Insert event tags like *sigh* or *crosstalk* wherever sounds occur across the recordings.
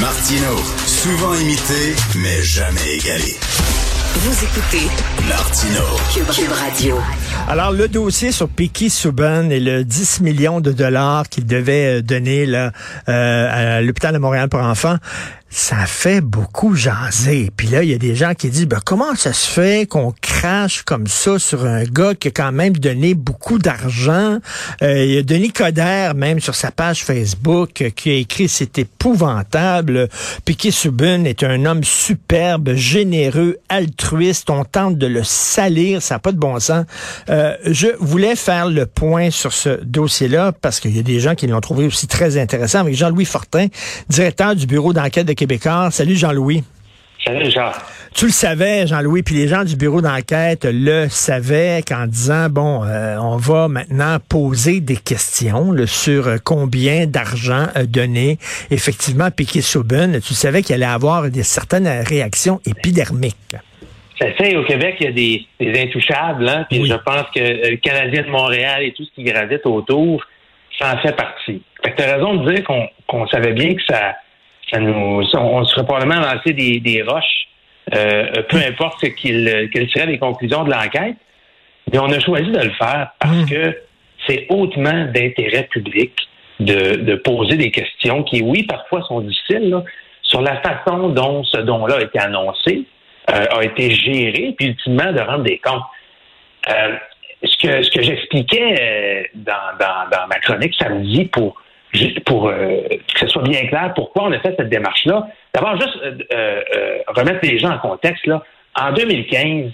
Martino, souvent imité, mais jamais égalé. Vous écoutez Martino. Cube, Radio. Alors, le dossier sur Piqui Souban et le 10 millions de dollars qu'il devait euh, donner là, euh, à l'hôpital de Montréal pour enfants, ça fait beaucoup jaser. Puis là, il y a des gens qui disent, ben, comment ça se fait qu'on crache comme ça sur un gars qui a quand même donné beaucoup d'argent? Euh, il a Denis Coderre, même sur sa page Facebook, euh, qui a écrit, c'est épouvantable. Piquet Subin est un homme superbe, généreux, altruiste. On tente de le salir, ça n'a pas de bon sens. Euh, je voulais faire le point sur ce dossier-là parce qu'il y a des gens qui l'ont trouvé aussi très intéressant avec Jean-Louis Fortin, directeur du bureau d'enquête de Québécois. Salut Jean-Louis. Salut Jean. Tu le savais, Jean-Louis, puis les gens du bureau d'enquête le savaient qu'en disant, bon, euh, on va maintenant poser des questions sur euh, combien d'argent donné effectivement Piquet Souben. Tu savais qu'il allait avoir des certaines réactions épidermiques. Ça fait au Québec, il y a des, des intouchables, hein, puis je pense que le Canadien de Montréal et tout ce qui gravite autour, ça en fait partie. Fait que tu as raison de dire qu'on savait bien que ça ça nous, on serait probablement lancé des, des roches, euh, peu importe qu'il, quelles seraient les conclusions de l'enquête. Mais on a choisi de le faire parce mmh. que c'est hautement d'intérêt public de, de, poser des questions qui, oui, parfois sont difficiles, là, sur la façon dont ce don-là a été annoncé, euh, a été géré, puis ultimement de rendre des comptes. Euh, ce que, ce que j'expliquais dans, dans, dans ma chronique samedi pour pour euh, que ce soit bien clair pourquoi on a fait cette démarche-là. D'abord, juste euh, euh, remettre les gens en contexte. Là. En 2015,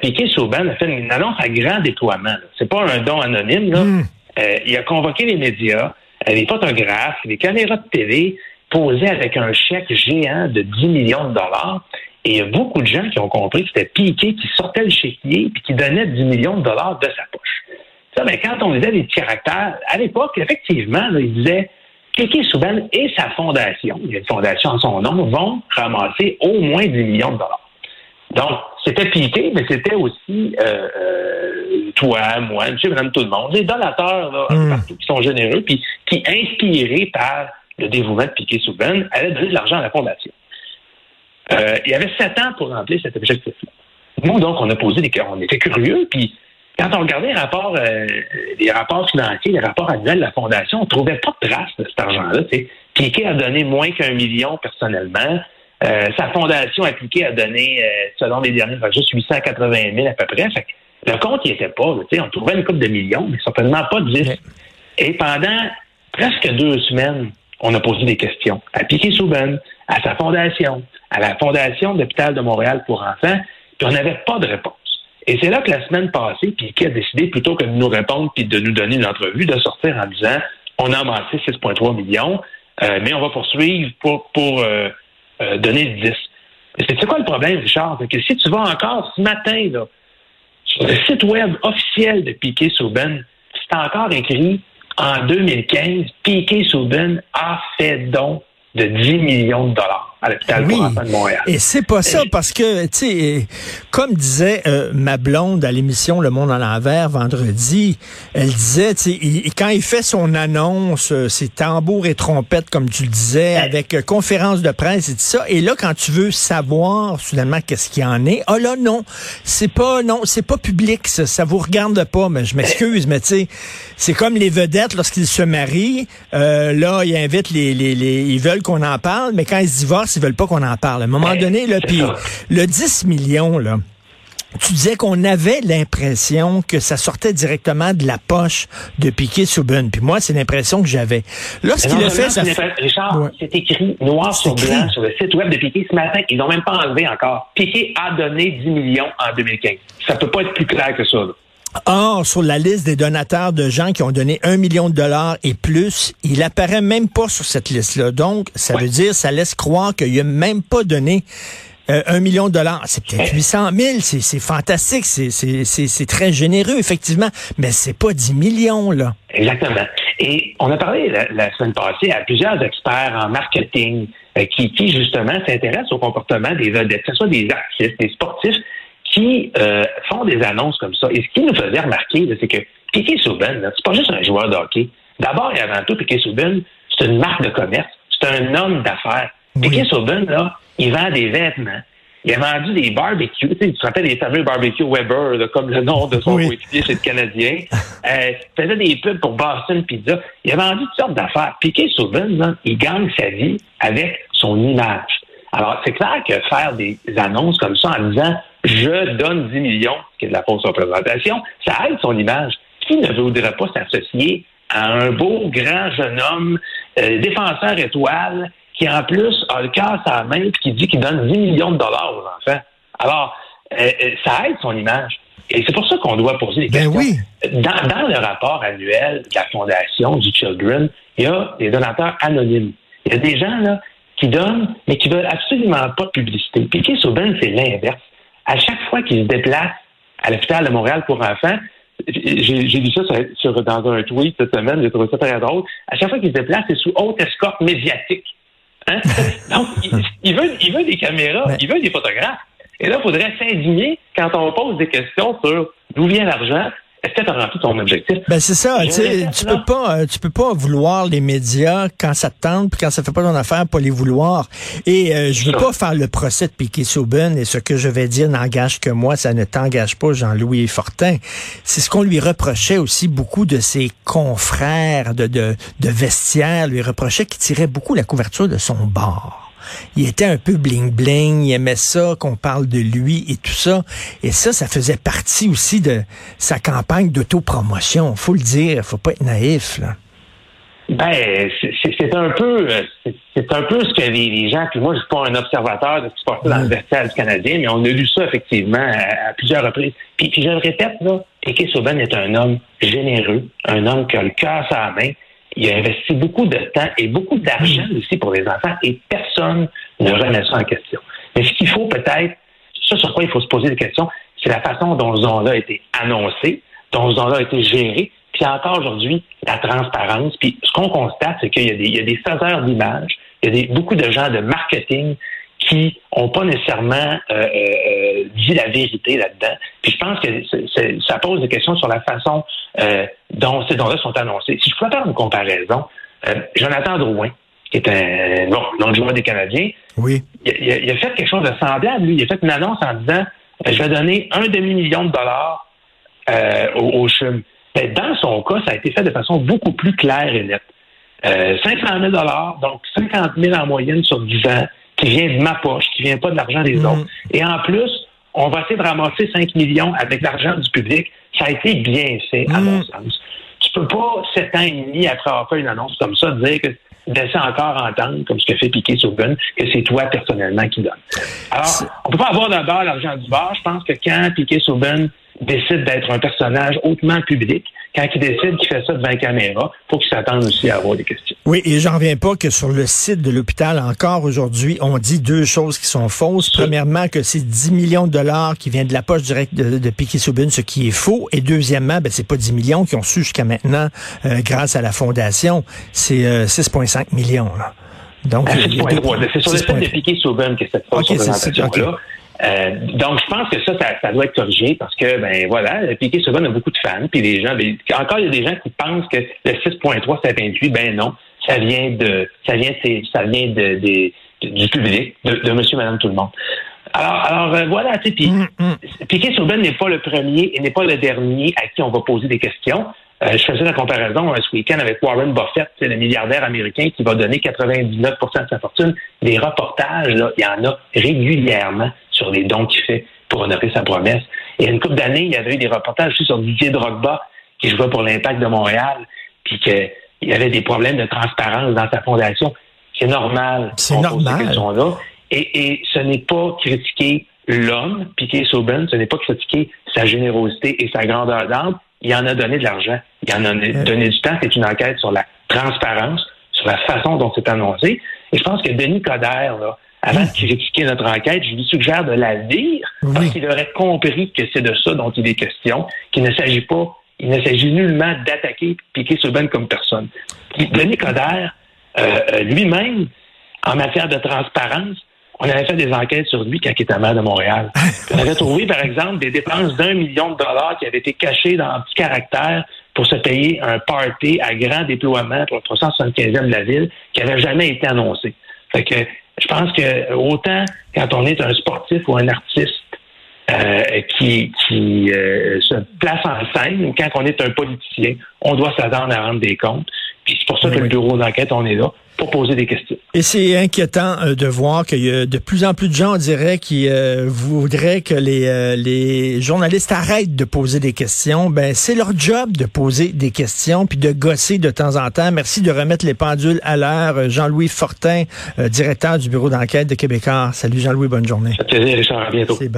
Piquet Souban a fait une annonce à grand déploiement. C'est pas un don anonyme. Là. Hmm. il a convoqué les médias, les photographes, les caméras de télé, posé avec un chèque géant de 10 millions de dollars. Et il y a beaucoup de gens qui ont compris que c'était Piquet qui sortait le chéquier et qui donnait 10 millions de dollars de sa poche. Ça, ben, quand on disait des caractères, à l'époque, effectivement, là, il disait Kéké Souban et sa fondation, il y a une fondation en son nom, vont ramasser au moins 10 millions de dollars. Donc, c'était piqué, mais c'était aussi euh, euh, toi, moi, monsieur, madame, tout le monde, des donateurs là, hmm. partout, qui sont généreux, puis qui, inspirés par le dévouement de Piqué Souban, allaient donner de l'argent à la fondation. Euh, il y avait sept ans pour remplir cet objectif-là. Nous, donc, on a posé des on était curieux, puis quand on regardait les rapports, euh, les rapports financiers, les rapports annuels de la Fondation, on trouvait pas de trace de cet argent-là. Piquet a donné moins qu'un million personnellement. Euh, sa fondation appliquée a donné, euh, selon les derniers, juste 880 000 à peu près. le compte n'y était pas. on trouvait une coupe de millions, mais certainement pas de 10. Et pendant presque deux semaines, on a posé des questions à Piquet Souben, à sa fondation, à la Fondation d'Hôpital de Montréal pour enfants, puis on n'avait pas de réponse. Et c'est là que la semaine passée, Piquet a décidé, plutôt que de nous répondre puis de nous donner une entrevue, de sortir en disant on a amassé 6,3 millions, euh, mais on va poursuivre pour, pour euh, euh, donner le 10. C'est quoi le problème, Richard? C'est que si tu vas encore ce matin là, sur le site web officiel de Piquet Souben, c'est encore écrit en 2015, Piquet Souben a fait don de 10 millions de dollars à l'hôpital oui. de Montréal. Et c'est pas ça parce que, tu sais, comme disait euh, ma blonde à l'émission Le Monde en l'envers vendredi, elle disait, tu sais, quand il fait son annonce, euh, ses tambours et trompettes, comme tu le disais, avec euh, conférence de presse et tout ça, et là, quand tu veux savoir soudainement qu'est-ce qu'il y en est, oh là, non, c'est pas, non, c'est pas public, ça, ça vous regarde pas, mais je m'excuse, mais tu sais, c'est comme les vedettes lorsqu'ils se marient, là, ils invitent les, les, les ils veulent qu'on en parle, mais quand ils se divorcent, ils veulent pas qu'on en parle. À un moment donné, là, puis le 10 millions, là, tu disais qu'on avait l'impression que ça sortait directement de la poche de Piquet Souben. Puis moi, c'est l'impression que j'avais. Lorsqu'il a fait... Ça Richard, c'est écrit noir sur blanc sur le site web de Piquet ce matin. Ils n'ont même pas enlevé encore. Piquet a donné 10 millions en 2015. Ça peut pas être plus clair que ça. Là. Or, sur la liste des donateurs de gens qui ont donné un million de dollars et plus, il apparaît même pas sur cette liste-là. Donc, ça veut dire, ça laisse croire qu'il a même pas donné euh, un million de dollars. C'est peut-être 800 000, c'est fantastique, c'est très généreux, effectivement, mais c'est pas 10 millions, là. Exactement. Et on a parlé la, semaine passée à plusieurs experts en marketing euh, qui, qui, justement, s'intéressent au comportement des vedettes, que ce soit des artistes, des sportifs, qui euh, font des annonces comme ça. Et ce qui nous faisait remarquer, c'est que Piquet Souben, c'est pas juste un joueur de hockey. D'abord et avant tout, Piquet Souben, c'est une marque de commerce, c'est un homme d'affaires. Oui. Piquet Souben, là, il vend des vêtements. Il a vendu des barbecues. Tu, sais, tu te rappelles des fameux barbecues Weber, là, comme le nom de son coéquipier chez le Canadien. *laughs* Euh, il faisait des pubs pour Boston Pizza. Il a vendu toutes sortes d'affaires. Piquet Souben, il gagne sa vie avec son image. Alors, c'est clair que faire des annonces comme ça en disant je donne 10 millions, ce qui est de la fausse représentation, ça aide son image. Qui ne voudrait pas s'associer à un beau, grand jeune homme, euh, défenseur étoile, qui en plus a le cœur à la main et qui dit qu'il donne 10 millions de dollars aux enfants? Alors, euh, euh, ça aide son image. Et c'est pour ça qu'on doit poser des ben questions. Oui. Dans, dans, le rapport annuel de la Fondation du Children, il y a des donateurs anonymes. Il y a des gens là qui donnent, mais qui veulent absolument pas de publicité. Piquet Souben, c'est l'inverse. À chaque fois qu'il se déplace à l'hôpital de Montréal pour enfants, j'ai vu ça sur, dans un tweet cette semaine, j'ai trouvé ça très drôle. À chaque fois qu'il se déplace, c'est sous haute escorte médiatique. Hein? *laughs* Donc, il, veut, il veut des caméras, il veut des photographes. Et là, il faudrait s'indigner quand on pose des questions sur d'où vient l'argent, est-ce que tu as rempli ton objectif? Ben c'est ça. Tu peux pas, euh, tu peux pas vouloir les médias quand ça te tente, puis quand ça fait pas ton affaire, pas les vouloir. Et euh, je veux pas faire le procès de Piquet Souben et ce que je vais dire n'engage que moi, ça ne t'engage pas, Jean-Louis Fortin. C'est ce qu'on lui reprochait aussi beaucoup de ses confrères de, de, de vestiaire, lui reprochait qu'il tirait beaucoup la couverture de son bar il était un peu bling-bling, il aimait ça, qu'on parle de lui et tout ça. Et ça, ça faisait partie aussi de sa campagne d'autopromotion. Faut le dire, faut pas être naïf, là. Ben, c'est un peu, c'est un peu ce que les, gens, puis moi, je suis pas un observateur de ce qui se passe dans le vestiaire du Canadien, mais on a lu ça effectivement à, plusieurs reprises. Puis, je le répète, là, est un homme généreux, un homme qui a le cœur à la main, il a investi beaucoup de temps et beaucoup d'argent aussi pour les enfants et personne ne remet ça en question. Mais ce qu'il faut peut-être, ça sur quoi il faut se poser des questions, c'est la façon dont ce don-là a été annoncé, dont ce don-là a été géré, puis encore aujourd'hui, la transparence. Puis ce qu'on constate, c'est qu'il y a des, il y a des faiseurs d'images, il y a des, beaucoup de gens de marketing qui n'ont pas nécessairement euh, euh, dit la vérité là-dedans. Puis je pense que ça pose des questions sur la façon euh, dont ces dons-là sont annoncés. Si je peux faire une comparaison, Jonathan Drouin, qui est un non, joueur des Canadiens, oui. Il, a, fait quelque chose de semblable. Lui, il a fait une annonce en disant je vais donner un demi-million de dollars au, au CHUM. Mais dans son cas, ça a été fait de façon beaucoup plus claire et nette. 500 000 dollars, donc 50 000 en moyenne sur 10 ans qui vient de ma poche, qui vient pas de l'argent des mm. autres. Et en plus, on va essayer de ramasser 5 millions avec l'argent du public. Ça a été bien fait, à mon mm. sens. Tu peux pas, sept ans et demi après avoir fait une annonce comme ça, dire que laisser encore entendre, comme ce que fait Piquet Souben, que c'est toi personnellement qui donne. Alors, on peut pas avoir d'abord l'argent du bar. Je pense que quand Piquet Souben décide d'être un personnage hautement public, quand il décide qu'il fait ça devant la caméra, faut qu'il s'attende aussi à avoir des questions. Oui, et j'en reviens pas que sur le site de l'hôpital, encore aujourd'hui, on dit deux choses qui sont fausses. Premièrement, que c'est 10 millions de dollars qui viennent de la poche directe de, de Piquet ce qui est faux. Et deuxièmement, ben, c'est pas 10 millions qui ont su jusqu'à maintenant, euh, grâce à la fondation. C'est 6,5 euh, millions. Là. Donc, ah, c'est sur le site de Piquet Soubin que cette okay, représentation-là. Euh, donc, je pense que ça, ça, doit être corrigé parce que, ben voilà, Piqué souvent a beaucoup de fans, puis les gens, ben, encore il y a des gens qui pensent que le 6.3 c'est 28, ben non, ça vient de, ça vient, ça vient de, du public, de, de Monsieur, Madame, tout le monde. Alors, alors euh, voilà, tu sais, puis mm, mm. N'est pas le premier et n'est pas le dernier à qui on va poser des questions. Euh, je faisais la comparaison euh, ce week-end avec Warren Buffett, c'est le milliardaire américain qui va donner 99% de sa fortune. Des reportages, là, il y en a régulièrement sur les dons qu'il fait pour honorer sa promesse. Et il y a une couple d'années, il y avait eu des reportages aussi sur Didier Drogba, qui jouait pour l'Impact de Montréal, puis qu'il y avait des problèmes de transparence dans sa fondation. C'est normal. C'est normal. -là. Et, et ce n'est pas critiquer l'homme, Piquet Sauben, ce n'est pas critiquer sa générosité et sa grandeur d'âme. Il en a donné de l'argent. Il en a donné du temps. C'est une enquête sur la transparence, sur la façon dont c'est annoncé. Et je pense que Denis Coderre, là, avant de critiquer notre enquête, je lui suggère de la lire parce qu'il aurait compris que c'est de ça dont il est question, qu'il ne s'agit pas, il ne s'agit nullement d'attaquer Piquet Souben comme personne. Denis Coderre, euh, euh, lui-même, en matière de transparence, on avait fait des enquêtes sur lui quand il était maire de Montréal. *laughs* On avait trouvé, par exemple, des dépenses d'un million de dollars qui avaient été cachées dans un petit caractère pour se payer un party à grand déploiement pour le 375e de la ville qui n'avait jamais été annoncé. Fait que Je pense que autant quand on est un sportif ou un artiste euh, qui, euh, se place en scène ou quand on est un politicien, on doit s'attendre à rendre des comptes. Puis c'est pour ça que le bureau d'enquête, on est là pour poser des questions. Et c'est inquiétant euh, de voir qu'il y a de plus en plus de gens, on dirait, qui euh, voudraient que les, euh, les journalistes arrêtent de poser des questions. Ben, c'est leur job de poser des questions puis de gosser de temps en temps. Merci de remettre les pendules à l'heure. Jean-Louis Fortin, directeur du bureau d'enquête de Québécois. Salut Jean-Louis, bonne journée. Ça te plaisir, Richard. À bientôt. C'est.